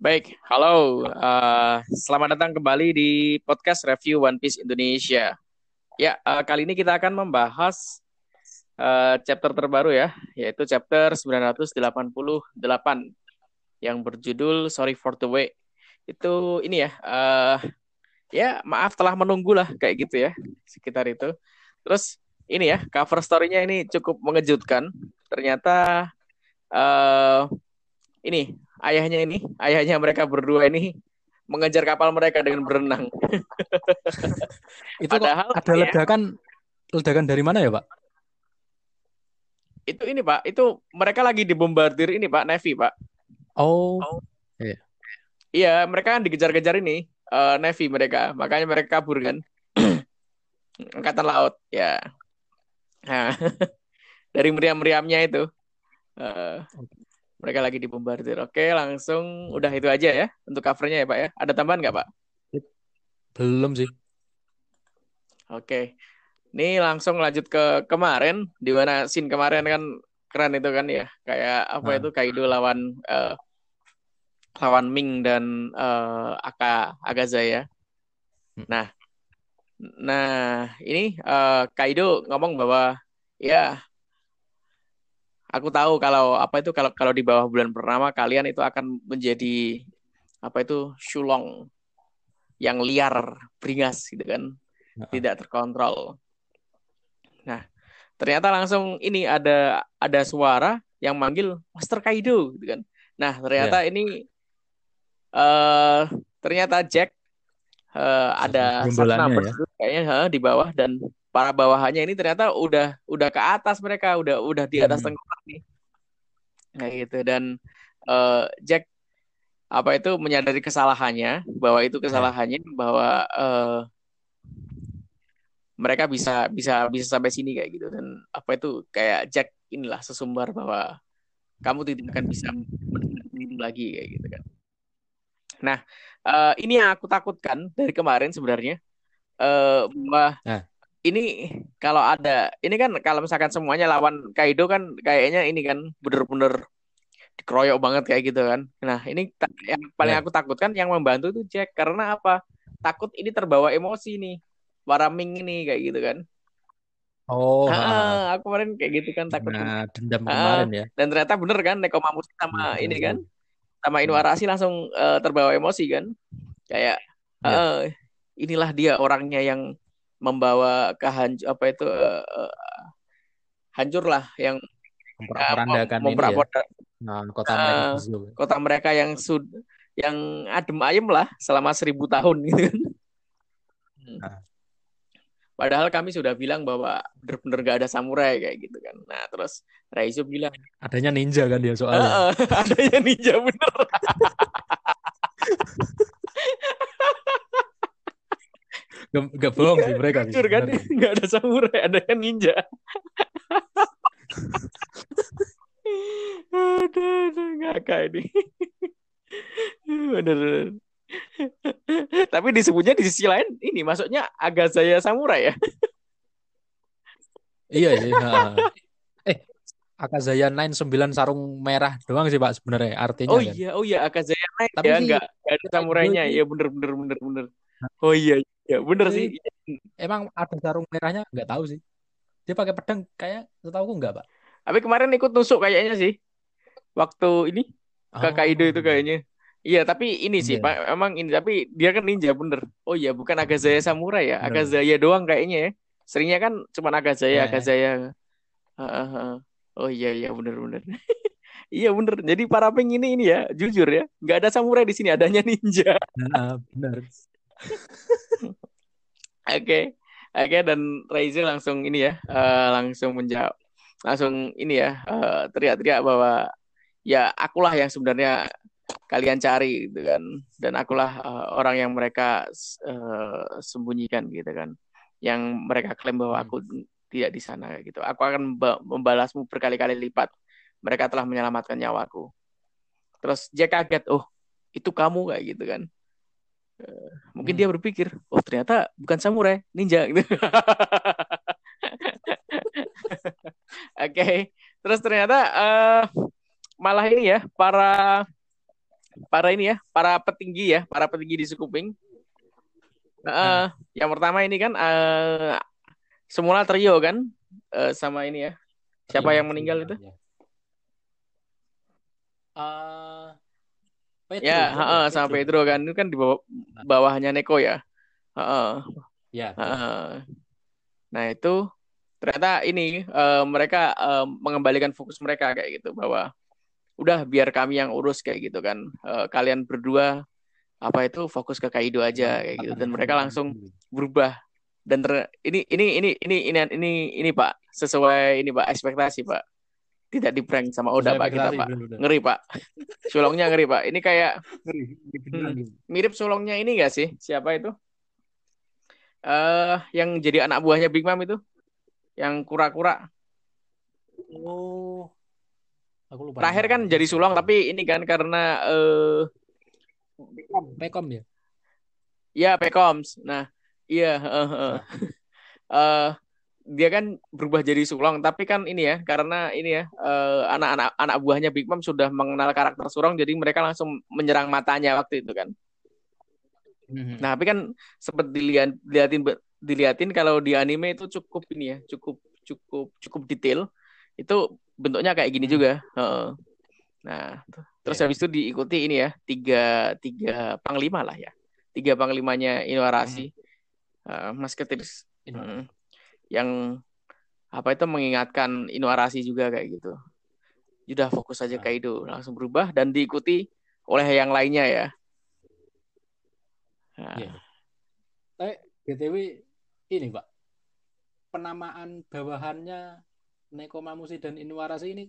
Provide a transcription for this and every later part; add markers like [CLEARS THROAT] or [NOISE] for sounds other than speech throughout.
Baik, halo. Uh, selamat datang kembali di podcast review One Piece Indonesia. Ya, uh, kali ini kita akan membahas uh, chapter terbaru ya, yaitu chapter 988 yang berjudul Sorry for the Way. Itu ini ya, uh, ya maaf telah menunggu lah kayak gitu ya, sekitar itu. Terus ini ya, cover story-nya ini cukup mengejutkan. Ternyata uh, ini ayahnya ini, ayahnya mereka berdua ini mengejar kapal mereka dengan berenang. [LAUGHS] itu Padahal ada ya, ledakan ledakan dari mana ya, Pak? Itu ini, Pak. Itu mereka lagi dibombardir ini, Pak, Navy, Pak. Oh. oh. Iya. Iya, mereka kan dikejar-kejar ini, uh, Navy mereka. Makanya mereka kabur kan. [CLEARS THROAT] Angkatan laut, ya. Nah, [LAUGHS] dari meriam-meriamnya itu. Uh, mereka lagi dibombardir. Oke, langsung udah itu aja ya untuk covernya ya Pak ya. Ada tambahan nggak Pak? Belum sih. Oke. Ini langsung lanjut ke kemarin, di mana scene kemarin kan keren itu kan ya. Kayak apa nah. itu Kaido lawan uh, lawan Ming dan uh, Aka Agazaya. Hmm. Nah, nah ini uh, Kaido ngomong bahwa ya aku tahu kalau apa itu kalau kalau di bawah bulan purnama kalian itu akan menjadi apa itu sulong yang liar, beringas gitu kan. Tidak terkontrol. Nah, ternyata langsung ini ada ada suara yang manggil Master Kaido gitu kan. Nah, ternyata yeah. ini uh, ternyata Jack uh, ada satu ya? kayaknya uh, di bawah dan para bawahannya ini ternyata udah udah ke atas mereka udah udah di atas hmm. tengkorak nih. Kayak gitu. Dan uh, Jack apa itu menyadari kesalahannya bahwa itu kesalahannya bahwa uh, mereka bisa bisa bisa sampai sini kayak gitu. Dan apa itu kayak Jack inilah sesumbar bahwa kamu tidak akan bisa itu lagi kayak gitu kan. Nah uh, ini yang aku takutkan dari kemarin sebenarnya. Uh, bahwa nah ini kalau ada ini kan kalau misalkan semuanya lawan Kaido kan kayaknya ini kan bener-bener dikeroyok banget kayak gitu kan. Nah, ini yang paling yeah. aku takutkan yang membantu itu Jack karena apa? Takut ini terbawa emosi nih. Para Ming ini kayak gitu kan. Oh, ah, aku kemarin kayak gitu kan takut. Nah, dendam kemarin ya. Dan ternyata bener kan Nekomamushi sama ya, ini kan sama Inuarashi langsung uh, terbawa emosi kan. Kayak ya. uh, inilah dia orangnya yang membawa kehancur apa itu uh, uh, hancur lah yang memperandakan uh, ya. nah, kota mereka uh, kota mereka yang sud yang adem ayem lah selama seribu tahun [LAUGHS] gitu kan. Nah. Padahal kami sudah bilang bahwa benar-benar gak ada samurai kayak gitu kan. Nah terus Raizo bilang adanya ninja kan dia soalnya. Uh, uh, [LAUGHS] adanya ninja bener. [LAUGHS] Gak, gak bohong sih mereka. Jujur kan, gak ada samurai, ada yang ninja. aduh, aduh, ngakak ini. Bener. Tapi disebutnya di sisi lain, ini maksudnya agak saya samurai ya. iya sih. Eh, Akazaya 9 sembilan sarung merah doang sih Pak sebenarnya artinya. Oh kan? iya, oh iya Akazaya 9 Tapi ya enggak ada samurainya. Iya bener bener bener bener. Oh iya, Ya bener sih. Emang ada sarung merahnya? Nggak tahu sih. Dia pakai pedang kayak setahu nggak pak? Tapi kemarin ikut nusuk kayaknya sih. Waktu ini oh. Kaido itu kayaknya. Iya tapi ini sih yeah. pak emang ini tapi dia kan ninja bener. Oh iya bukan Agazaya samurai ya. Bener. Agazaya doang kayaknya ya. Seringnya kan cuma Agazaya, yeah. Agazaya. Uh, uh, uh. Oh iya iya bener bener. [LAUGHS] iya bener. Jadi para peng ini ini ya jujur ya nggak ada samurai di sini adanya ninja. Nah, bener. Oke, oke okay, dan Raizel langsung ini ya, uh, langsung menjawab, langsung ini ya uh, teriak-teriak bahwa ya akulah yang sebenarnya kalian cari gitu kan, dan akulah uh, orang yang mereka uh, sembunyikan gitu kan, yang mereka klaim bahwa aku tidak di sana gitu. Aku akan membalasmu berkali-kali lipat. Mereka telah menyelamatkan nyawaku. Terus Jack kaget, oh itu kamu kayak gitu kan mungkin hmm. dia berpikir, oh ternyata bukan samurai, ninja gitu. [LAUGHS] Oke, okay. terus ternyata uh, malah ini ya para para ini ya, para petinggi ya, para petinggi di suku Pink. Uh, yang pertama ini kan uh, semula trio kan uh, sama ini ya. Siapa yang meninggal itu? Uh, Pedro, ya, uh, uh, sama Pedro kan itu kan di bawah, bawahnya Neko ya. Uh, ya. Uh, nah itu ternyata ini uh, mereka uh, mengembalikan fokus mereka kayak gitu bahwa udah biar kami yang urus kayak gitu kan. Uh, kalian berdua apa itu fokus ke Kaido aja kayak gitu. Dan mereka langsung berubah. Dan ter, ini ini ini ini ini ini ini Pak sesuai ini Pak ekspektasi Pak tidak di prank sama Oda Pak kita Pak ngeri Pak sulongnya ngeri Pak ini kayak hmm, mirip sulongnya ini gak sih siapa itu eh uh, yang jadi anak buahnya Big Mom itu yang kura-kura. Oh. Aku lupa. Terakhir kan jadi sulong tapi ini kan karena eh uh, Pekom ya. Iya, Pekoms. Nah, iya, uh, uh. uh, dia kan berubah jadi sulong tapi kan ini ya karena ini ya anak-anak uh, anak buahnya Big Mom sudah mengenal karakter sulong jadi mereka langsung menyerang matanya waktu itu kan. Mm-hmm. Nah, tapi kan sempat dilihat dilihatin dilihatin kalau di anime itu cukup ini ya, cukup cukup cukup detail. Itu bentuknya kayak gini hmm. juga. Uh, nah, terus yeah. habis itu diikuti ini ya, tiga tiga panglima lah ya, tiga panglimanya Inuarashi, hmm. uh, Mas Ketiris, hmm. Yang apa itu mengingatkan Inuarashi juga kayak gitu. Sudah fokus aja nah. Kaido, langsung berubah dan diikuti oleh yang lainnya ya. Nah. Yeah. Eh, BTW ini Pak penamaan bawahannya Nekomamushi dan Inuarashi ini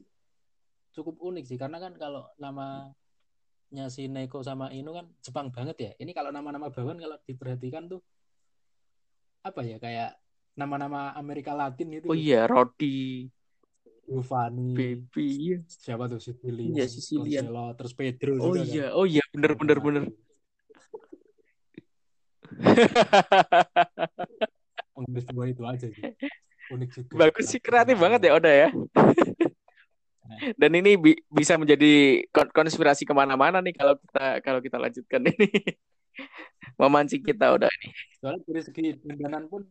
cukup unik sih karena kan kalau namanya si Neko sama Inu kan Jepang banget ya ini kalau nama-nama bawahan kalau diperhatikan tuh apa ya kayak nama-nama Amerika Latin itu oh iya Rodi Giovanni Baby iya. siapa tuh Sicilian iya Sicilian terus Pedro oh juga, iya kan? oh iya bener bener bener [LAUGHS] menghapus semua itu aja sih. Unik juga. Bagus sih kreatif nah, banget ya Oda ya. [LAUGHS] Dan ini bi bisa menjadi konspirasi ke mana-mana nih kalau kita kalau kita lanjutkan ini. [LAUGHS] Memancing kita udah ini. Soalnya dari segi dandanan pun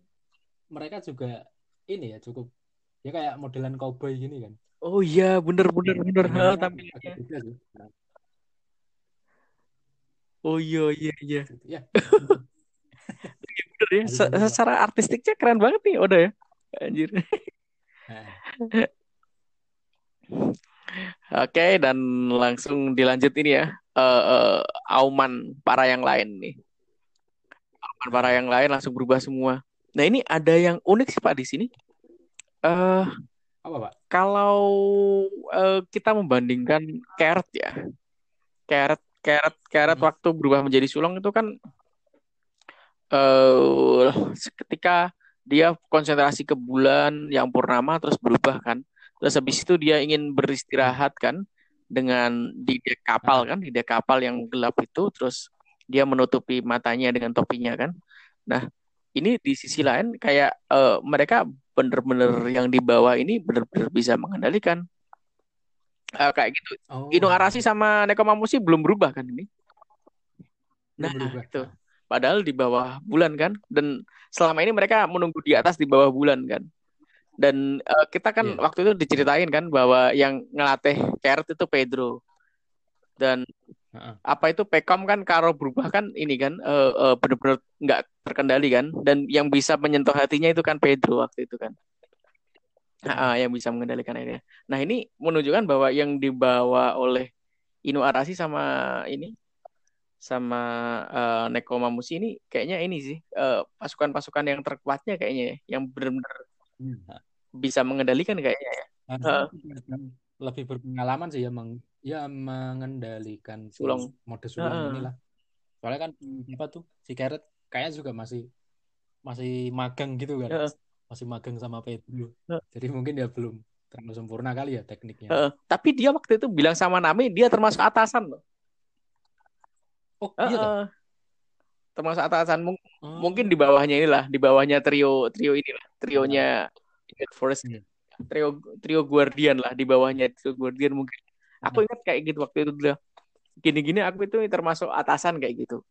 mereka juga ini ya cukup ya kayak modelan cowboy gini kan. Oh iya, bener bener ya, bener hal tampilnya. Oh iya iya iya. Ya. bener ya. secara artistiknya keren banget nih Oda ya. Anjir. [LAUGHS] Oke, okay, dan langsung dilanjut ini ya. Uh, uh, auman para yang lain nih. Auman para yang lain langsung berubah semua. Nah, ini ada yang unik sih Pak di sini. Uh, apa Pak? Kalau uh, kita membandingkan Carrot ya. Carrot Carrot Carrot hmm. waktu berubah menjadi sulung itu kan uh, ketika dia konsentrasi ke bulan yang purnama terus berubah kan terus habis itu dia ingin beristirahat kan dengan di dek kapal kan di dek kapal yang gelap itu terus dia menutupi matanya dengan topinya kan nah ini di sisi lain kayak uh, mereka bener-bener yang di bawah ini bener-bener bisa mengendalikan uh, kayak gitu oh. Inu Arasi sama Nekomamushi belum berubah kan ini nah itu Padahal di bawah bulan kan. Dan selama ini mereka menunggu di atas di bawah bulan kan. Dan uh, kita kan yeah. waktu itu diceritain kan bahwa yang ngelatih Carrot itu Pedro. Dan. Apa itu Pekom kan kalau berubah kan ini kan uh, uh, benar-benar nggak terkendali kan. Dan yang bisa menyentuh hatinya itu kan Pedro waktu itu kan. Nah, yang bisa mengendalikan ini. Nah ini menunjukkan bahwa yang dibawa oleh Inu Arasi sama ini sama uh, Neko Mamushi ini kayaknya ini sih pasukan eh, pasukan-pasukan yang terkuatnya kayaknya ya, yang benar-benar hmm. bisa mengendalikan kayaknya ya. Uh, lebih berpengalaman sih ya meng ya mengendalikan sulong mode sulong uh, inilah. Soalnya kan apa tuh si Carrot kayaknya juga masih masih magang gitu kan. Uh, masih magang sama Pedro. Uh, Jadi mungkin dia belum terlalu sempurna kali ya tekniknya. Uh, tapi dia waktu itu bilang sama Nami dia termasuk atasan loh. Oh, uh, iya uh, termasuk atasan mung hmm. mungkin di bawahnya inilah, di bawahnya trio trio inilah, trionya Forest hmm. Trio trio Guardian lah di bawahnya trio Guardian mungkin. Aku hmm. ingat kayak gitu waktu itu dia gini-gini aku itu termasuk atasan kayak gitu.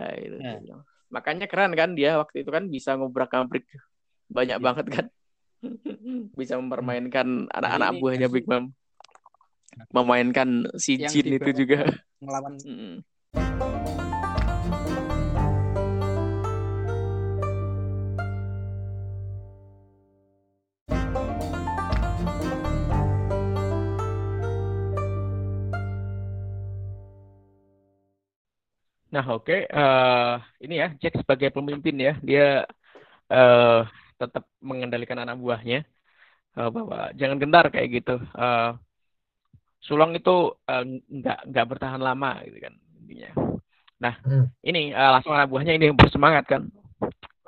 Nah, itu. Nah. Makanya keren kan dia waktu itu kan bisa ngobrak-ngabrik banyak Iya. banget kan. [LAUGHS] bisa mempermainkan anak-anak ini buahnya versi- Big Mom. Memainkan si Jin itu juga. ngelawan [LAUGHS] Mm. Nah, oke. eh, ini ya, Jack sebagai pemimpin ya, dia eh, tetap mengendalikan anak buahnya eh, bahwa jangan gentar kayak gitu. Eh, Sulong itu eh, nggak nggak bertahan lama gitu kan intinya. Nah, Hmm. ini eh, langsung anak buahnya ini yang bersemangat kan.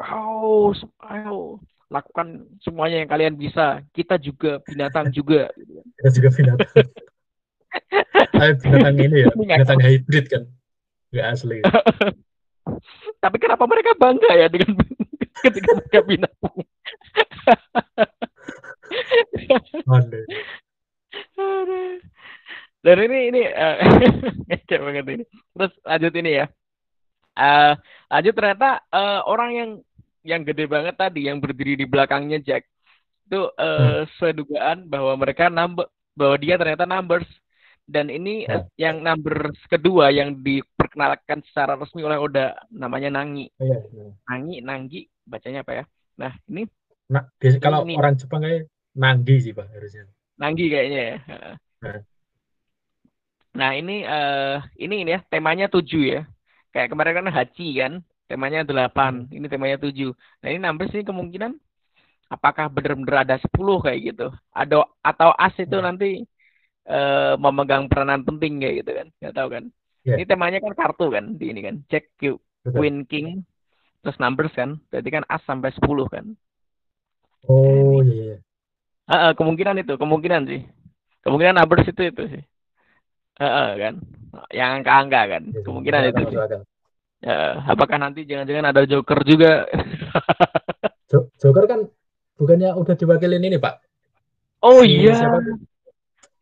Ayo, sem- ayo, lakukan semuanya yang kalian bisa. Kita juga binatang juga. gitu kan. Kita juga binatang. [LAUGHS] Tapi binatang ini ya, binatang hybrid kan. Nggak asli. [LAUGHS] Tapi kenapa mereka bangga ya dengan [LAUGHS] ketika mereka binatang? Dan ini ini [LAUGHS] ngecek banget ini. Terus lanjut ini ya. Eh lanjut ternyata eh, orang yang yang gede banget tadi yang berdiri di belakangnya Jack itu eh sesuai dugaan bahwa mereka number bahwa dia ternyata numbers dan ini eh, yang numbers kedua yang diperkenalkan secara resmi oleh Oda namanya Nangi. Iya, iya. Nangi, Nanggi bacanya apa ya? Nah, ini Nah, biasa, kalau Ini. orang Jepang kayak nanggi sih pak harusnya. Nanggi kayaknya ya. Nah. Nah ini eh ini ini ya temanya tujuh ya. Kayak kemarin kan Haji kan, temanya delapan. Ini temanya tujuh. Nah ini numbers ini kemungkinan apakah benar-benar ada sepuluh kayak gitu. Ada atau As itu Nah. nanti eh memegang peranan penting kayak gitu kan. Nggak tahu kan. Ya. Ini temanya kan kartu kan di ini kan. Jack, Q. Queen, King, terus numbers kan. Berarti kan As sampai sepuluh kan. Oh iya, iya. Ah, ah, kemungkinan itu, kemungkinan sih. Kemungkinan numbers itu itu sih. Heeh, kan. Yang angka-angka kan. Iya, Kemungkinan itu sih. Eh, apakah nanti jangan-jangan ada Joker juga? [LAUGHS] Jo- Joker kan bukannya udah diwakilin ini pak? Oh iya, siapa tuh?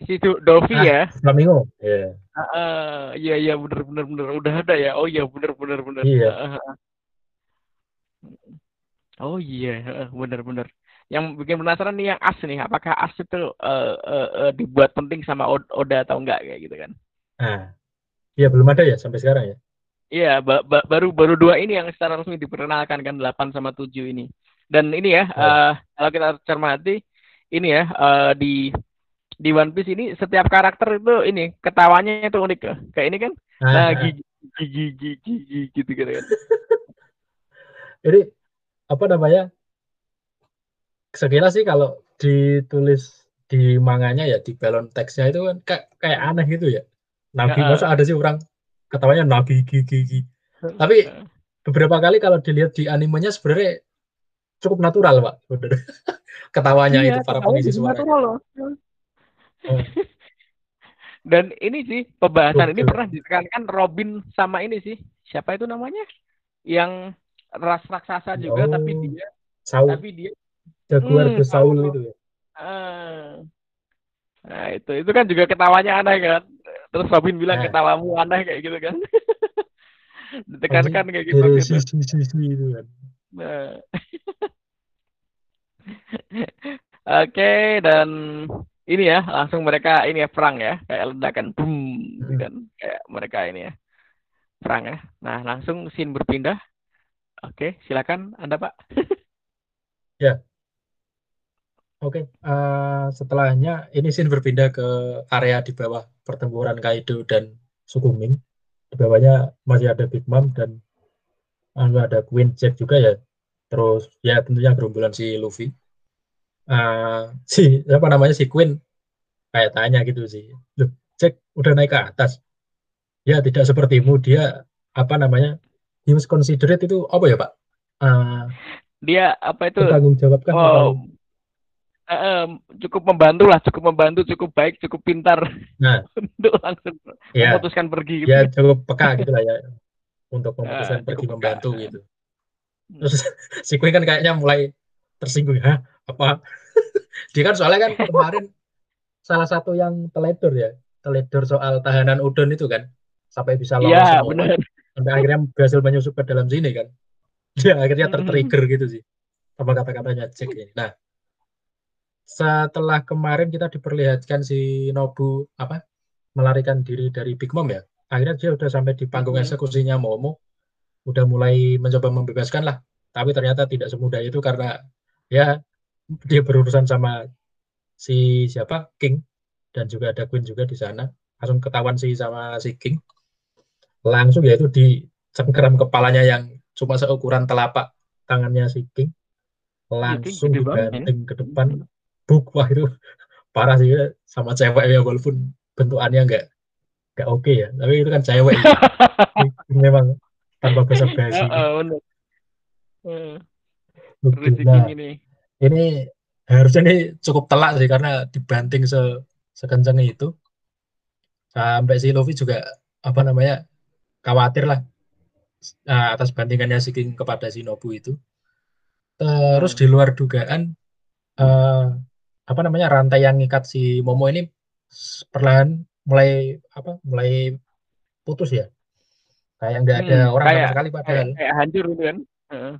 Si Do- Dovi Ah. ya. Flamingo. Iya. Ah, ah, iya iya bener bener bener udah ada ya. Oh iya bener bener bener. Iya. Ah, ah, ah. Oh iya, heeh, bener bener. Yang bikin penasaran nih yang As nih, apakah As itu eh, eh, eh, dibuat penting sama Od- Oda atau enggak kayak gitu kan? Nah, iya belum ada ya sampai sekarang ya. Iya, ba- ba- baru baru dua ini yang secara resmi diperkenalkan kan 8 sama 7 ini. Dan ini ya, Oh. eh, kalau kita cermati ini ya eh, di di One Piece ini setiap karakter itu ini ketawanya itu unik ya. Kayak ini kan, Nah, nah gigi gigi gigi gigi gitu gitu kan. [LAUGHS] Jadi apa namanya? Sekilas sih kalau ditulis di manganya ya di balon teksnya itu kan kayak, kayak aneh gitu ya. Nagi masa ada sih orang ketawanya nagi gigi gigi. Tapi beberapa kali kalau dilihat di animenya sebenarnya cukup natural pak. [LAUGHS] Ketawanya itu para pengisi suara. natural loh. [LAUGHS] Dan ini sih pembahasan ini pernah ditekankan Robin sama ini sih. Siapa itu namanya? Yang ras raksasa juga Oh. tapi dia Saul, tapi dia Jaguar Hmm, Saul itu ya. Ah. Nah itu itu kan juga ketawanya aneh kan. Terus Robin bilang Nah. ketawamu aneh kayak gitu kan. [LAUGHS] Ditekankan kayak gitu. Dari gitu. sisi-sisi itu kan. Nah. [LAUGHS] Oke dan ini ya langsung mereka ini ya perang ya kayak ledakan boom gitu kan kayak mereka ini ya perang ya. Nah langsung scene berpindah. Oke silakan anda pak. [LAUGHS] Oke, eh, setelahnya ini scene berpindah ke area di bawah pertempuran Kaido dan suku Ming. Di bawahnya masih ada Big Mom dan eh, ada Queen Jack juga ya. Terus ya tentunya gerombolan si Luffy. Eh, si apa namanya si Queen kayak tanya gitu sih. Loh, Jack udah naik ke atas. Ya tidak sepertimu dia apa namanya? He was considerate itu apa ya Pak? Eh, Dia apa itu? bertanggung jawabkan Oh, eh, eh, cukup membantu lah, cukup membantu, cukup baik, cukup pintar Nah. [LAUGHS] untuk langsung ya memutuskan pergi gitu. ya cukup peka gitu lah ya untuk [LAUGHS] memutuskan Eh, pergi cukup membantu peka. gitu. Terus [LAUGHS] si Queen kan kayaknya mulai tersinggung, hah apa? Dia kan soalnya kan kemarin salah satu yang teledor ya, teledor soal tahanan udon itu kan sampai bisa lolos Iya, benar. sampai akhirnya berhasil menyusup ke dalam sini kan. Dia akhirnya tertrigger gitu sih sama kata-katanya Jack ini. Nah setelah kemarin kita diperlihatkan si Nobu apa melarikan diri dari Big Mom ya akhirnya dia udah sampai di panggung Mhm. eksekusinya Momo. Udah mulai mencoba membebaskan lah tapi ternyata tidak semudah itu karena ya dia berurusan sama si siapa? King. Dan juga ada Queen juga di sana. Langsung ketahuan sih sama si King. Langsung ya itu dicengkeram kepalanya yang cuma seukuran telapak tangannya si King. Langsung gede banget, ya. dibanting ke depan. Buk wah itu [LAUGHS] parah sih. Ya, sama cewek ya walaupun bentukannya nggak nggak oke ya. Tapi itu kan cewek ya. [LAUGHS] memang tanpa basa basi Rizky nah King ini. Ini harusnya ini cukup telak sih karena dibanting se sekencang itu. Sampai si Luffy juga apa namanya khawatir lah uh, atas bantingannya si King kepada si Nobu itu. Terus di luar dugaan uh, apa namanya rantai yang ngikat si Momo ini perlahan mulai apa mulai putus ya. Kayak nggak ada Hmm, orang sama kayak sekali kayak padahal kayak hancur gitu kan. Heeh.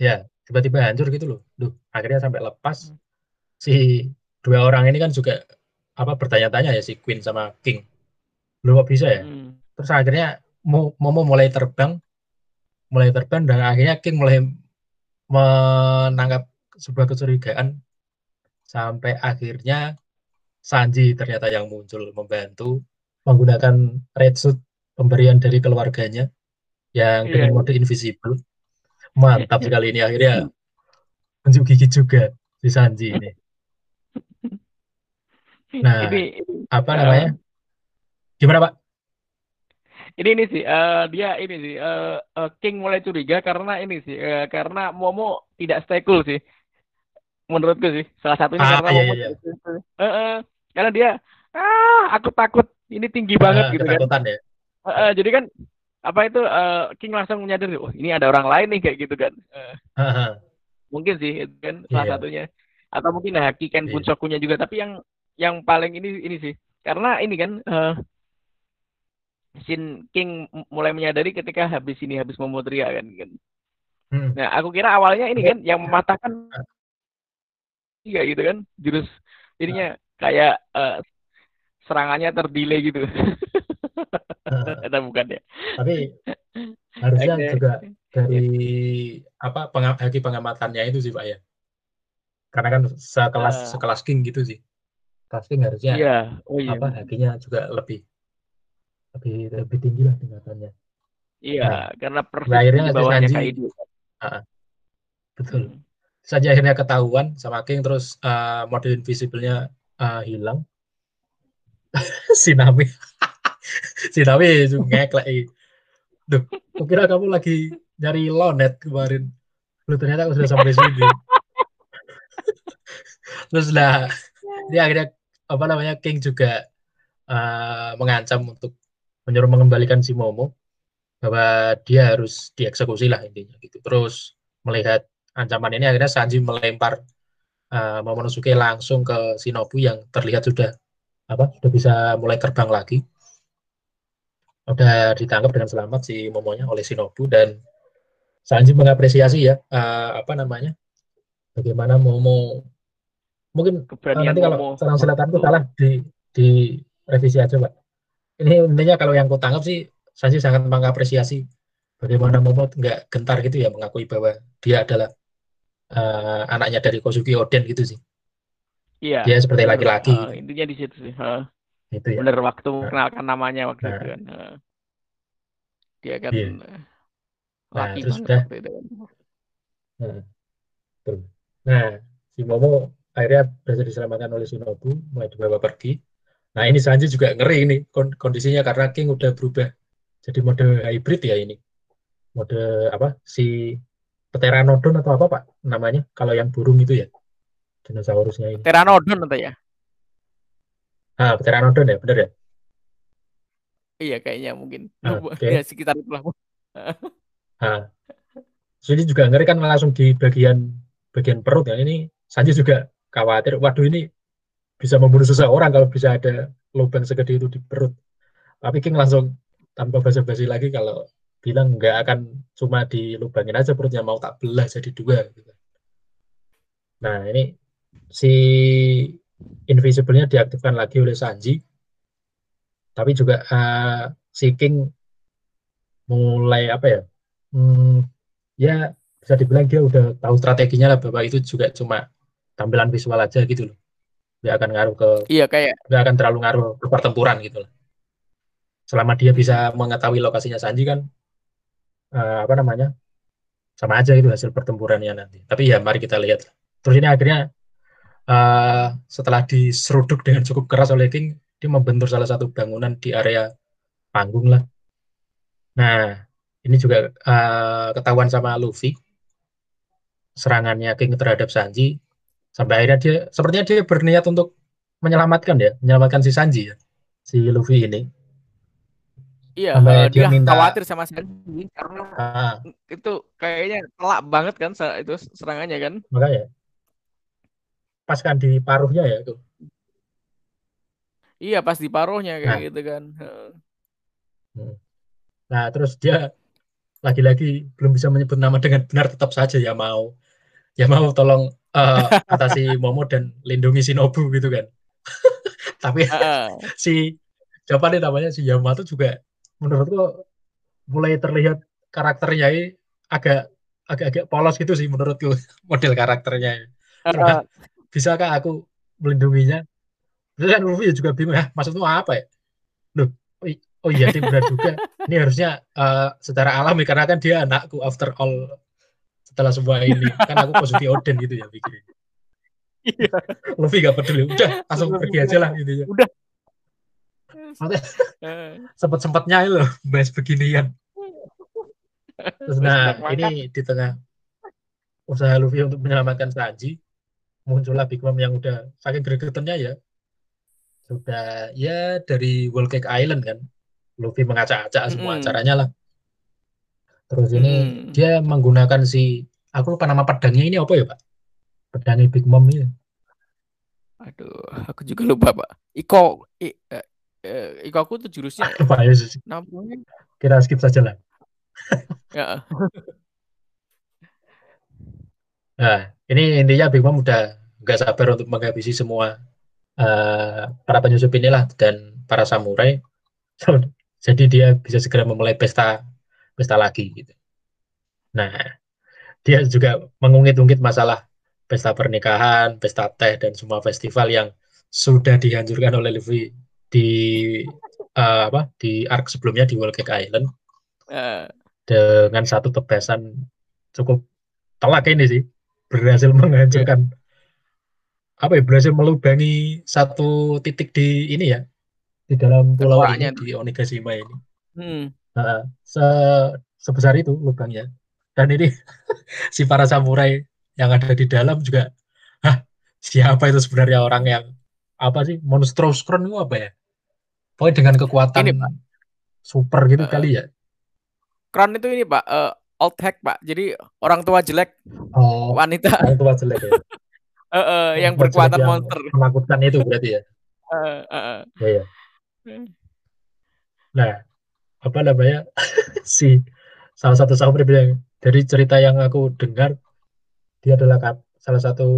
ya tiba-tiba hancur gitu loh. Duh, akhirnya sampai lepas. Hmm. si dua orang ini kan juga apa bertanya-tanya ya si Queen sama King. Lu kok bisa ya? Hmm. terus akhirnya Mo- Momo mulai terbang. Mulai terbang dan akhirnya King mulai menangkap sebuah kecurigaan. Sampai akhirnya Sanji ternyata yang muncul membantu menggunakan red suit pemberian dari keluarganya yang Iya, dengan iya. mode invisible mantap sekali ini akhirnya. Unjuk gigi juga si Sanji ini. Nah, ini apa namanya? Gimana Pak? Ini ini sih eh, dia ini sih eh, eh, King mulai curiga karena ini sih eh, karena Momo tidak stay cool sih. Menurutku sih salah satunya Ah, karena iya, Momo iya, cool. Eh, eh, karena dia ah aku takut ini tinggi banget Ah, gitu kan. ya. Eh, eh, jadi kan apa itu eh, King langsung menyadari oh ini ada orang lain nih kayak gitu kan Eh, Haha. mungkin sih itu kan salah Iya. satunya atau mungkin Haki Ken Iya. Bunsokunya juga tapi yang yang paling ini ini sih karena ini kan eh Shin King mulai menyadari ketika habis ini habis memutria kan kan Hmm. nah aku kira awalnya ini kan yang mematahkan [LAUGHS] iya gitu kan jurus ininya kayak eh, serangannya terdelay gitu [LAUGHS] [LAUGHS] atau bukan ya? Tapi harusnya Oke. juga dari apa pengam, haki pengamatannya itu sih Pak ya. Karena kan sekelas Ah. sekelas King gitu sih. Kelas King harusnya iya. Oh iya. apa hakinya juga lebih lebih lebih tinggi lah tingkatannya. Iya Nah, karena persis akhirnya di bawahnya Sanji- Kaido. Betul. Hmm. saja akhirnya ketahuan sama King terus eh, mode invisible-nya eh, hilang. [LAUGHS] Si Nami [LAUGHS] [LAUGHS] si itu ngeklek ih. Duh, kukira kamu lagi nyari lonet kemarin. Lu ternyata aku sudah sampai sini. [LAUGHS] Terus lah dia akhirnya apa namanya King juga eh, mengancam untuk menyuruh mengembalikan si Momo bahwa dia harus dieksekusi lah intinya gitu. Terus melihat ancaman ini akhirnya Sanji melempar uh, Momonosuke langsung ke Shinobu yang terlihat sudah apa sudah bisa mulai terbang lagi udah ditangkap dengan selamat si Momonya oleh Shinobu dan Sanji mengapresiasi ya uh, apa namanya bagaimana Momo mungkin uh, keberanian nanti kalau Momo serang selatanku Waktu- salah di di revisi aja pak ini intinya kalau yang ku tangkap sih Sanji sangat mengapresiasi bagaimana Momo nggak gentar gitu ya mengakui bahwa dia adalah uh, anaknya dari Kosugi Oden gitu sih Iya. dia seperti laki-laki Eh, intinya di situ sih. Eh, gitu ya bener waktu mengenalkan namanya waktu Nah. itu kan. Eh, dia kan Iya. eh, Nah, laki terus udah. waktu itu kan. Nah, betul. Nah, si Momo akhirnya berhasil diselamatkan oleh Shinobu, mulai dibawa pergi. Nah, ini Sanji juga ngeri ini kon- kondisinya karena King udah berubah jadi mode hybrid ya ini. Mode apa? Si Pteranodon atau apa, Pak? Namanya kalau yang burung itu ya. Dinosaurusnya ini. Pteranodon atau ya? Ah, Pteranodon ya, bener ya? Iya kayaknya mungkin. Ah, oke. Ya sekitar itu lah. Terus ini juga ngeri kan langsung di bagian bagian perut ya. Ini Sanji juga khawatir. Waduh ini bisa membunuh seseorang kalau bisa ada lubang segede itu di perut. Tapi King langsung tanpa basa-basi lagi kalau bilang nggak akan cuma dilubangin aja perutnya mau tak belah jadi dua gitu. Nah ini si invisible-nya diaktifkan lagi oleh Sanji. Tapi juga uh, si King mulai apa ya hmm, ya bisa dibilang dia udah tahu strateginya lah bahwa itu juga cuma tampilan visual aja gitu loh. Dia akan ngaruh ke iya kayak nggak akan terlalu ngaruh ke pertempuran gitu loh selama dia bisa mengetahui lokasinya Sanji kan uh, apa namanya sama aja itu hasil pertempurannya nanti. Tapi ya mari kita lihat terus ini akhirnya uh, setelah diseruduk dengan cukup keras oleh King dia membentur salah satu bangunan di area panggung lah nah ini juga uh, ketahuan sama Luffy serangannya King terhadap Sanji sampai akhirnya dia sepertinya dia berniat untuk menyelamatkan ya menyelamatkan si Sanji ya si Luffy ini Iya, uh, dia, dia minta khawatir sama Sanji karena uh, itu kayaknya telak banget kan itu serangannya kan. Makanya. Pas kan di paruhnya ya itu. Iya, pas di paruhnya kayak nah. gitu kan. Hmm. Nah, terus dia lagi-lagi belum bisa menyebut nama dengan benar tetap saja ya mau. Ya mau tolong uh, atasi [LAUGHS] Momo dan lindungi Shinobu gitu kan. [LAUGHS] Tapi uh. [LAUGHS] si siapa nih namanya si Yamato juga menurutku mulai terlihat karakternya ini agak agak-agak polos gitu sih menurutku model karakternya. Uh, bisakah aku melindunginya? Terus kan Luffy juga bingung ya, maksudnya apa ya? Loh, oh iya dia benar juga. Ini harusnya uh, secara alami karena kan dia anakku after all setelah semua ini kan aku positif Odin gitu ya pikirin. Iya. Luffy gak peduli, udah langsung pergi aja lah gitu ya. Udah sempat sempatnya loh bahas beginian Terus nah ini di tengah usaha Luffy untuk menyelamatkan Sanji muncullah Big Mom yang udah saking gregetannya ya. Sudah ya dari World Cake Island kan. Luffy mengacak-acak semua mm. acaranya lah. Terus ini mm. dia menggunakan si aku lupa nama pedangnya ini apa ya pak? Pedangnya Big Mom ini. Aduh aku juga lupa pak. Iko I, uh, eh, Iko aku tuh jurusnya [LAUGHS] apa ya sih namanya? Kira skip saja lah. [LAUGHS] Ya. Nah ini intinya Big Mom udah nggak sabar untuk menghabisi semua uh, para penyusup inilah dan para samurai [LAUGHS] jadi dia bisa segera memulai pesta pesta lagi gitu nah dia juga mengungkit-ungkit masalah pesta pernikahan, pesta teh dan semua festival yang sudah dihancurkan oleh Luffy di uh, apa di arc sebelumnya di Whole Cake Island uh. dengan satu tebasan cukup telak ini sih berhasil menghancurkan. Apa ya berhasil melubangi satu titik di ini ya di dalam pulau ini di Onigashima ini hmm. uh, se sebesar itu lubangnya dan ini [LAUGHS] si para samurai yang ada di dalam juga Hah, siapa itu sebenarnya orang yang apa sih monstrous crown itu apa ya Pokoknya dengan kekuatan ini, Pak. super gitu uh, kali ya. Crown itu ini Pak, uh, old hack Pak. Jadi orang tua jelek, oh, wanita. Orang tua jelek ya. [LAUGHS] uh, uh, yang berkekuatan monster. Menakutkan itu berarti ya. Uh, uh, uh. Ya, ya. Nah, apa namanya [LAUGHS] si salah satu sahabat bilang dari cerita yang aku dengar dia adalah kap, salah satu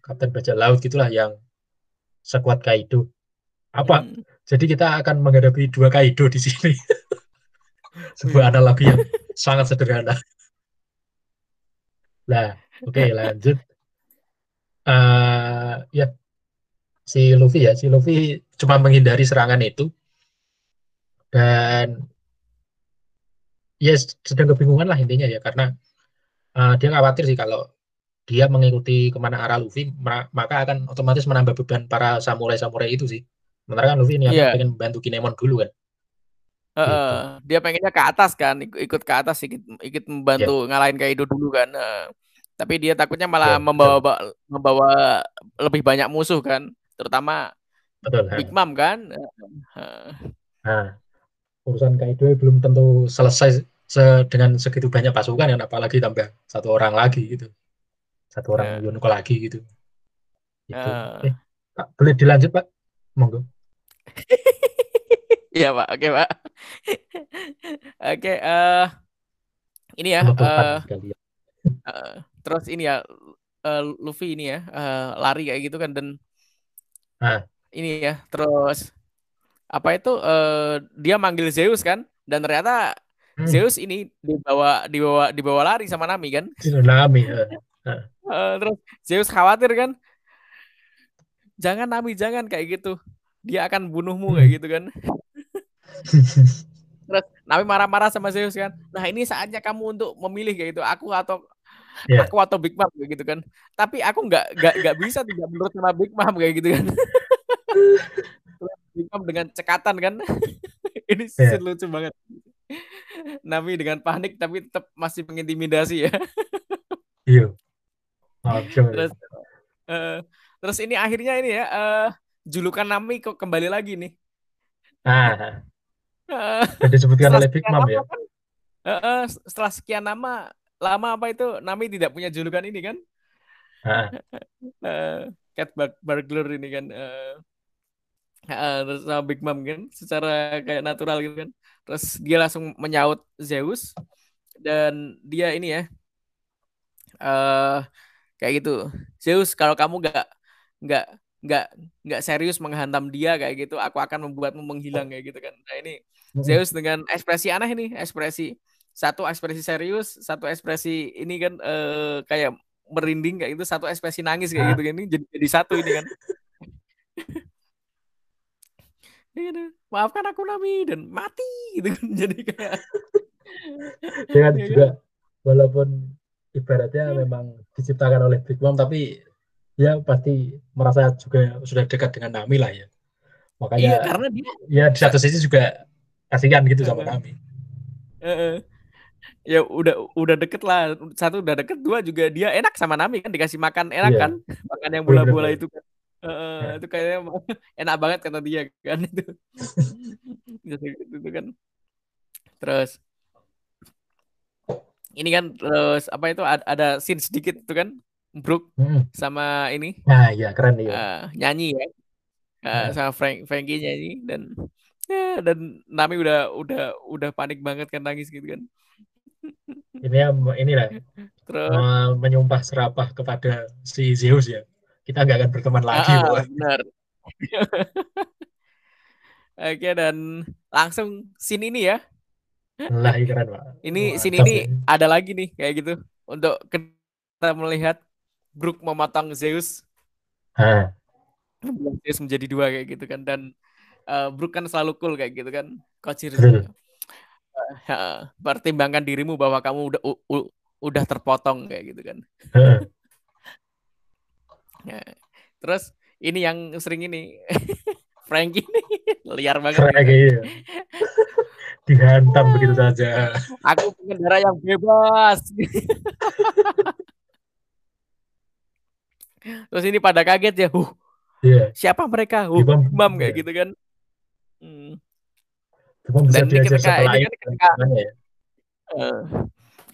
kapten bajak laut gitulah yang sekuat Kaido. Apa? Hmm. Jadi kita akan menghadapi dua Kaido di sini. [LAUGHS] Sebuah hmm. analogi yang sangat sederhana. Nah, oke okay, lanjut. Uh, ya, si Luffy ya, si Luffy cuma menghindari serangan itu dan ya sedang kebingungan lah intinya ya karena uh, dia khawatir sih kalau dia mengikuti ke mana arah Luffy maka akan otomatis menambah beban para samurai-samurai itu sih Sementara kan Luffy ini yeah. pengen bantu Kinemon dulu kan. Uh, gitu. Dia pengennya ke atas kan, ikut ke atas, ikut, ikut membantu yeah. ngalahin Kaido dulu kan. Uh, tapi dia takutnya malah yeah, membawa yeah. membawa lebih banyak musuh kan, terutama Betul, Big Mom kan. Uh, nah, urusan Kaido belum tentu selesai se dengan segitu banyak pasukan yang apalagi tambah satu orang lagi gitu. Satu orang uh. Yonko lagi gitu. Gitu. Uh. Eh, Pak, boleh dilanjut Pak? Monggo. [LAUGHS] Iya Pak, oke Pak. [LAUGHS] Oke, eh ini ya. Eh, terus ini ya, eh, Luffy ini ya, eh, lari kayak gitu kan dan Ah. ini ya, terus apa itu eh, dia manggil Zeus kan dan ternyata Hmm. Zeus ini dibawa dibawa dibawa lari sama Nami kan. Tsunami. eh. Eh, terus Zeus khawatir kan, jangan Nami jangan kayak gitu, dia akan bunuhmu kayak gitu kan. [LAUGHS] Terus Nami marah-marah sama Zeus kan. Nah ini saatnya kamu untuk memilih kayak gitu, aku atau Iya. aku atau Big Mom kayak gitu kan. Tapi aku nggak nggak nggak bisa tidak menurut sama Big Mom kayak gitu kan. [LAUGHS] Big Mom dengan cekatan kan. [LAUGHS] ini Iya. scene lucu banget. Nami dengan panik tapi tetap masih mengintimidasi ya. Iya. [LAUGHS] Terus eh, terus ini akhirnya ini ya eh, julukan Nami kok kembali lagi nih. Ah, dan disebutkan oleh Big Mom ya. kan, eh, eh, setelah sekian lama lama apa itu Nami tidak punya julukan ini kan? [LAUGHS] Eh, Cat Burglar ini kan. eh, eh, terus sama Big Mom kan, secara kayak natural gitu kan. Terus dia langsung menyaut Zeus dan dia ini ya, eh kayak gitu. Zeus kalau kamu nggak nggak nggak nggak serius menghantam dia kayak gitu, aku akan membuatmu menghilang kayak gitu kan. Nah ini Zeus dengan ekspresi aneh nih, ekspresi satu ekspresi serius, satu ekspresi ini kan eh, kayak merinding kayak gitu, satu ekspresi nangis kayak gitu kan ini jadi jadi satu ini kan. [LAUGHS] Maafkan aku Nami dan mati gitu kan. [LAUGHS] Jadi kayak Dengan Iya [LAUGHS] kan? juga walaupun ibaratnya memang diciptakan oleh Big Mom tapi ya pasti merasa juga sudah dekat dengan Nami lah ya. Iya Makanya karena dia ya di satu sisi juga kasihan gitu sama Nami. eh, eh, ya udah udah deket lah satu udah deket dua juga dia enak sama Nami kan dikasih makan enak Iya. kan makan yang bola-bola itu kan Ya. itu kayaknya [LAUGHS] enak banget kata dia kan itu itu kan terus ini kan terus apa itu ada, ada scene sedikit itu kan Brook Mm-mm. sama ini Nah, ya keren nih. eh, nyanyi ya Ya. sama Frank Frankie nyanyi dan ya, dan Nami udah udah udah panik banget kan nangis gitu kan Ini ya inilah terus menyumpah serapah kepada si Zeus ya. Kita nggak akan berteman lagi, Ah, benar. [LAUGHS] Oke dan langsung scene ini ya. Lah, ini keren, Pak. Ini scene Mantap ini ini. ada lagi nih kayak gitu untuk kita melihat Brook memotong Zeus, Ah, Zeus menjadi dua kayak gitu kan dan eh, Brook kan selalu cool kayak gitu kan. Betul. [LAUGHS] Eh, pertimbangkan dirimu bahwa kamu udah u- u- udah terpotong kayak gitu kan. Ya. [LAUGHS] Terus ini yang sering ini [LAUGHS] Frankie ini liar banget Keren gitu. gitu. Dihantam begitu saja. Aku pengendara yang bebas. Terus ini pada kaget ya, huh, Iya. siapa mereka? Huh, Bimam, Bimam kayak iya. gitu kan. Hmm. Cuma bisa Dan diajar ketika setelah ini kan ketika gimana ya? eh,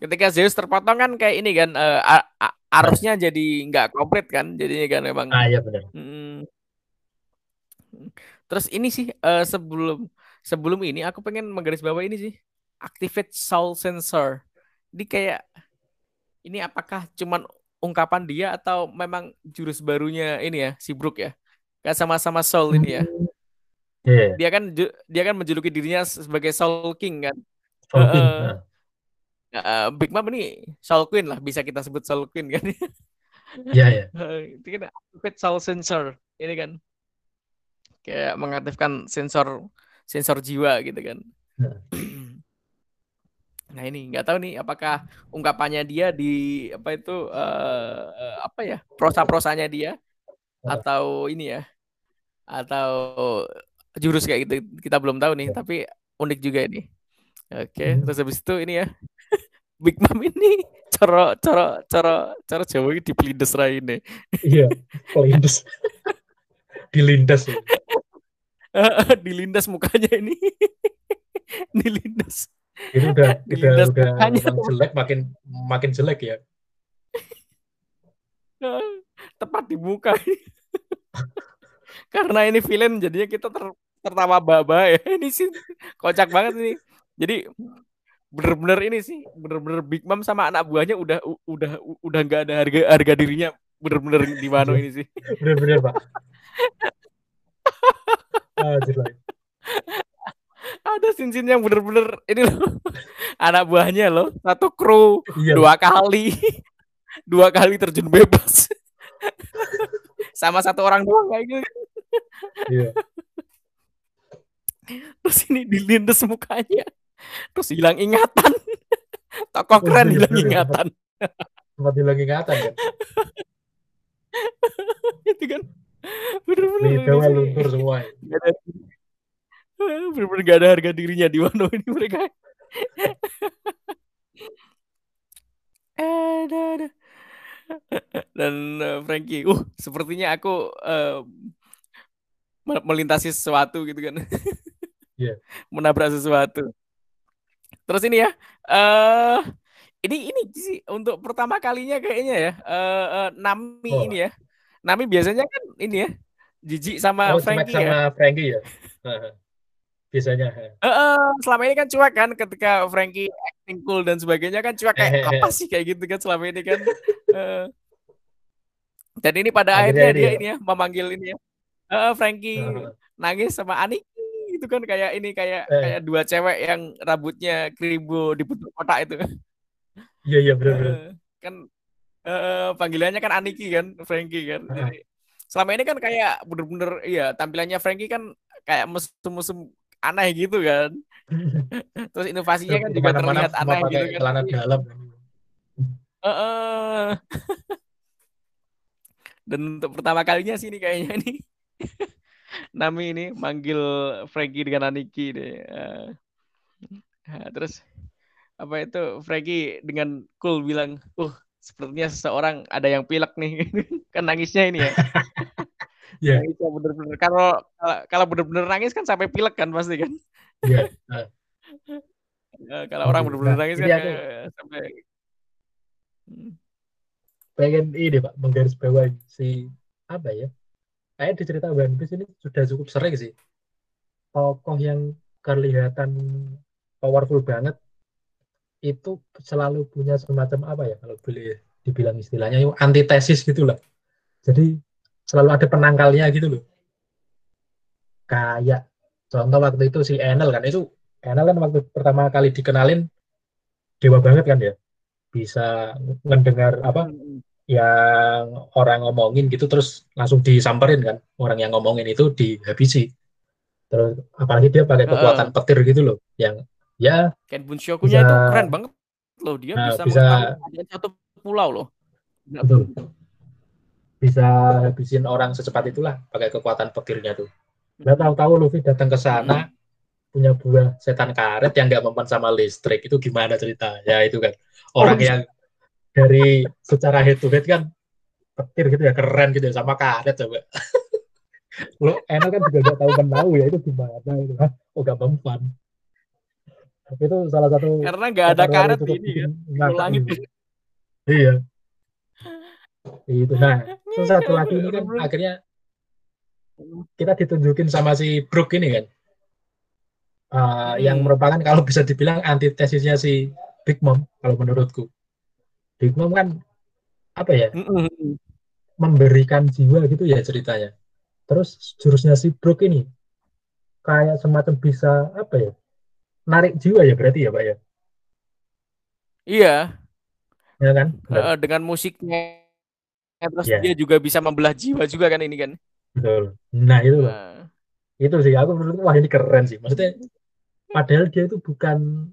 ketika Zeus terpotong kan kayak ini kan a- arusnya jadi nggak komplit kan, jadinya kan memang. Ah, iya benar. Hmm. Terus ini sih eh, sebelum sebelum ini aku pengen menggarisbawahi ini sih activate soul sensor. Jadi kayak ini apakah cuman ungkapan dia atau memang jurus barunya ini ya si Brook ya? Kan sama-sama soul ini ya. Iya. Dia kan dia kan menjuluki dirinya sebagai Soul King kan. Soul King. Ah. Eh, Big Mom ini Soul Queen lah bisa kita sebut Soul Queen kan. Iya, iya. [LAUGHS] Itu kan activate soul sensor ini kan kayak mengaktifkan sensor sensor jiwa gitu kan. [CLEARS THROAT] Nah ini nggak tahu nih apakah ungkapannya dia di apa itu eh, apa ya prosa-prosanya dia atau ini ya atau jurus kayak gitu kita belum tahu nih tapi unik juga ini. Oke Hmm. terus habis itu ini ya [LAUGHS] Big Mom ini coro coro coro coro Jawa ini dipelindes rai ini. Iya. Kelindes. Dilindas. ya. dilindas mukanya ini [LAUGHS] dilindas Itu udah udah Dilindas udah mukanya. memang jelek makin makin jelek ya. tepat di muka [LAUGHS] Karena ini villain jadinya kita ter, tertawa baba ya. [LAUGHS] Ini sih kocak banget ini. Jadi bener-bener ini sih, bener-bener Big Mom sama anak buahnya udah udah udah nggak ada harga harga dirinya bener-bener di mana ini sih. [LAUGHS] Bener-bener pak. ah, ada sin-sin yang bener-bener ini loh [LAUGHS] anak buahnya loh satu kru iya. dua kali dua kali terjun bebas sama satu orang doang kayak gitu iya. Terus ini dilindes mukanya. Terus hilang ingatan. [LAUGHS] Tokoh oh, keren hilang ingatan. Sempat hilang ingatan kan [LAUGHS] itu kan. Bener-bener luntur semua. [LAUGHS] Bener-bener gak ada harga dirinya di Wano ini mereka. Ada ada. Dan uh, Frankie uh sepertinya aku uh, melintasi sesuatu gitu kan yeah. menabrak sesuatu terus ini ya uh, ini ini sih untuk pertama kalinya kayaknya ya uh, uh, Nami oh. ini ya Nami biasanya kan ini ya Jijik sama oh, Frankie sama ya. Frankie ya biasanya. Uh, uh, selama ini kan cuek kan ketika Frankie acting cool dan sebagainya kan cuek kayak apa sih kayak gitu kan selama ini kan. [LAUGHS] Uh, dan ini pada akhirnya, akhirnya dia ya. ini ya memanggil ini ya. Uh, Frankie uh. nangis sama Ani itu kan kayak ini kayak uh. kayak dua cewek yang rambutnya keribu di bentuk kotak itu. Iya iya benar benar. Uh, kan uh, panggilannya kan Aniki kan Frankie kan. Uh. Jadi, selama ini kan kayak bener-bener iya tampilannya Frankie kan kayak mesum-mesum aneh gitu kan. [LAUGHS] Terus inovasinya kan juga terlihat aneh gitu kan. Celana dalam. Uh, uh. [LAUGHS] Dan untuk pertama kalinya sih ini kayaknya nih [LAUGHS] Nami ini manggil Frankie dengan Aniki deh. Uh, nah, terus apa itu Frankie dengan cool bilang, "Uh, sepertinya seseorang ada yang pilek nih." [LAUGHS] kan nangisnya ini ya. [LAUGHS] Iya. Yeah. bener-bener kalau kalau bener-bener nangis kan sampai pilek kan pasti kan. Iya. Yeah. uh, kalau orang bener-bener nangis kan aku, sampai hmm. pengen ini pak menggaris bawah si apa ya kayak di cerita One Piece ini sudah cukup sering sih. Tokoh yang kelihatan powerful banget itu selalu punya semacam apa ya kalau boleh dibilang istilahnya antitesis gitulah jadi selalu ada penangkalnya gitu loh. Kayak contoh waktu itu si Enel kan itu Enel kan waktu pertama kali dikenalin dewa banget kan ya bisa mendengar apa yang orang ngomongin gitu terus langsung disamperin kan. Orang yang ngomongin itu dihabisi. Terus apalagi dia pakai kekuatan uh, petir gitu loh yang ya Ken Bunshokunya itu keren banget loh. Dia nah, bisa, bisa satu pulau loh. Betul. Bisa habisin orang secepat itulah pakai kekuatan petirnya tuh. Nggak tahu-tahu Luffy datang ke sana punya buah setan karet yang nggak mempan sama listrik. Itu gimana cerita? Ya itu kan. Orang oh, yang dari secara head to head kan petir gitu ya keren gitu ya sama karet coba. [LAUGHS] Lo enak kan juga nggak tahu menahu ya itu gimana itu kan? Oh gak mempan. Itu salah satu karena nggak ada karet ini ya. Langit. Iya itu nah terus satu lagi ini kan akhirnya kita ditunjukin sama si Brook ini kan uh, hmm. yang merupakan kalau bisa dibilang antitesisnya si Big Mom kalau menurutku Big Mom kan apa ya hmm. memberikan jiwa gitu ya ceritanya. Terus jurusnya si Brook ini kayak semacam bisa apa ya narik jiwa ya berarti ya pak ya? Iya. Ya kan? Uh, dengan musiknya. Terus yeah. dia juga bisa membelah jiwa juga kan ini kan? Betul. Nah itu nah. itu sih aku menurut wah ini keren sih. Maksudnya padahal dia itu bukan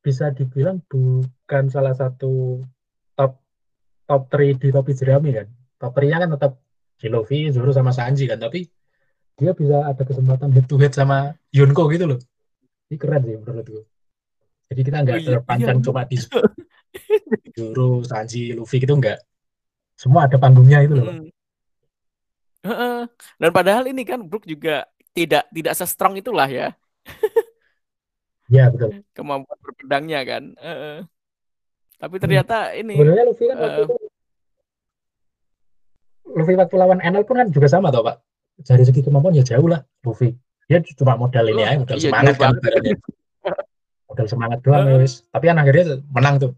bisa dibilang bukan salah satu top top 3 di topi jerami kan top 3 nya kan tetap Luffy, Zoro sama Sanji kan tapi dia bisa ada kesempatan head to head sama Yunko gitu loh ini keren sih menurutku jadi kita nggak oh, iya, terpancang iya. cuma di Zoro, Sanji, Luffy gitu enggak semua ada panggungnya itu loh. Hmm. Dan padahal ini kan Brook juga tidak tidak se-strong itulah ya. [LAUGHS] Ya betul. Kemampuan berpedangnya kan. Uh, tapi ternyata hmm. ini. Sebenarnya Luffy kan uh, waktu itu, Luffy waktu lawan Enel pun kan juga sama toh pak. dari segi kemampuan ya jauh lah Luffy dia cuma modal ini aja modal iya, semangat kan modal semangat doang Heeh. wis tapi kan akhirnya menang tuh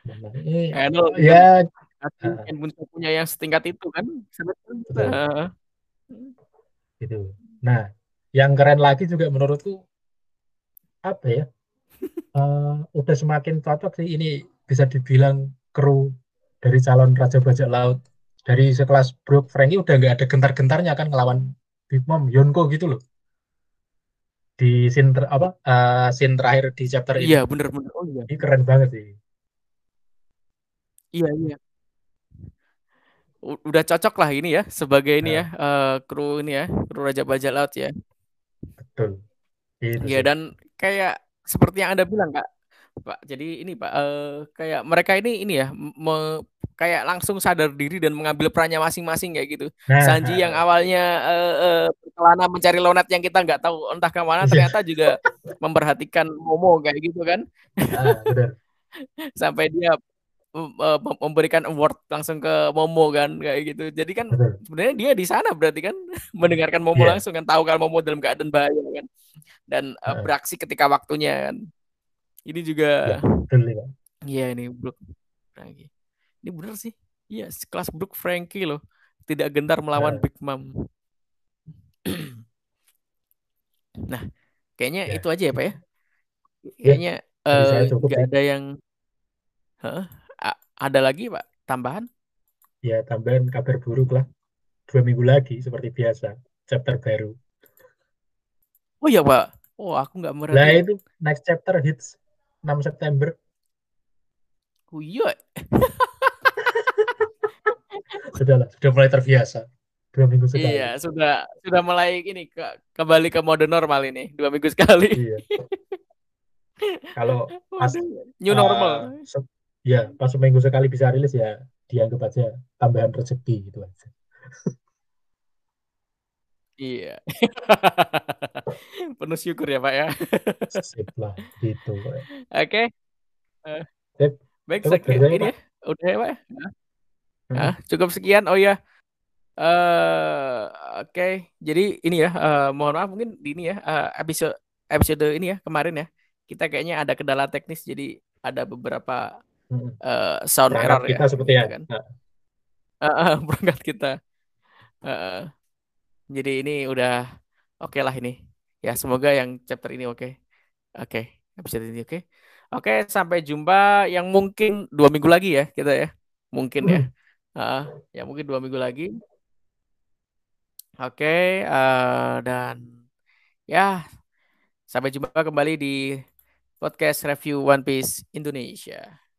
Menang. Ini, Enel ya Hati Heeh. yang Bunso punya yang setingkat itu kan. Sebetulnya. Betul. Heeh. gitu nah yang keren lagi juga menurutku apa ya? Eh, udah semakin cocok sih. Ini bisa dibilang kru dari calon raja bajak laut. Dari sekelas Brook Frankie udah nggak ada gentar-gentarnya kan ngelawan Big Mom Yonko gitu loh. Di scene ter- apa eh, scene terakhir di chapter ini. Iya, bener-bener. Oh iya. ini keren banget sih. Iya, iya. Udah cocok lah ini ya sebagai ini ya. eh, kru ini ya, kru Raja Bajak Laut ya. betul. Iya dan kayak seperti yang Anda bilang Kak. Pak, jadi ini Pak eh, kayak mereka ini ini ya me- kayak langsung sadar diri dan mengambil perannya masing-masing kayak gitu. nah Sanji yang awalnya eh, eh, berkelana mencari Lonat yang kita nggak tahu entah ke mana Iya. ternyata juga memperhatikan Momo kayak gitu kan ah, benar [LAUGHS] sampai dia eh, mem- memberikan award langsung ke Momo kan kayak gitu. Jadi kan sebenarnya dia di sana berarti kan [LAUGHS] mendengarkan Momo Iya. langsung kan tahu kalau Momo dalam keadaan bahaya kan dan Heeh. beraksi ketika waktunya kan. Ini juga Pak. iya ini Brook Frankie. Ini bener sih. Iya, sekelas Brook Frankie loh. Tidak gentar melawan Nah. Big Mom. [CLEARS THROAT] nah, kayaknya Ya, itu aja ya, Pak ya. Ya, Kayaknya cukup nggak sih. ada yang Hah? Ada lagi, Pak, tambahan? ya tambahan kabar buruk lah dua minggu lagi seperti biasa chapter baru Oh iya, Pak. Oh, aku nggak lah merhatiin. itu next chapter hits 6 September Oh iya. [LAUGHS] sudah lah sudah mulai terbiasa dua minggu sekali Iya, sudah sudah mulai ini ke, kembali ke mode normal ini, dua minggu sekali. iya [LAUGHS] kalau pas new uh, normal. Ya pas seminggu sekali bisa rilis ya dianggap aja tambahan rezeki gitu aja Iya. [LAUGHS] Penuh syukur ya, Pak ya. sip lah gitu Oke. Eh, Sip. baik, Cukup sek- dari saya, ini Pak. ya. Udah ya, Pak ya? Nah, Hmm. nah, cukup sekian. Oh ya. eh oke. Jadi ini ya, eh, mohon maaf mungkin di ini ya, eh, episode episode ini ya kemarin ya. Kita kayaknya ada kendala teknis jadi ada beberapa Eh, sound Perangkat error kita ya seperti gitu ya kan. eh, [LAUGHS] perangkat kita. Eh, eh. jadi ini udah oke lah ini. Ya, semoga yang chapter ini oke. Oke, episode ini oke. Oke, sampai jumpa yang mungkin dua minggu lagi ya kita ya. Mungkin ya. Ah, ya mungkin dua minggu lagi. Oke, eh, dan ya sampai jumpa kembali di podcast review One Piece Indonesia.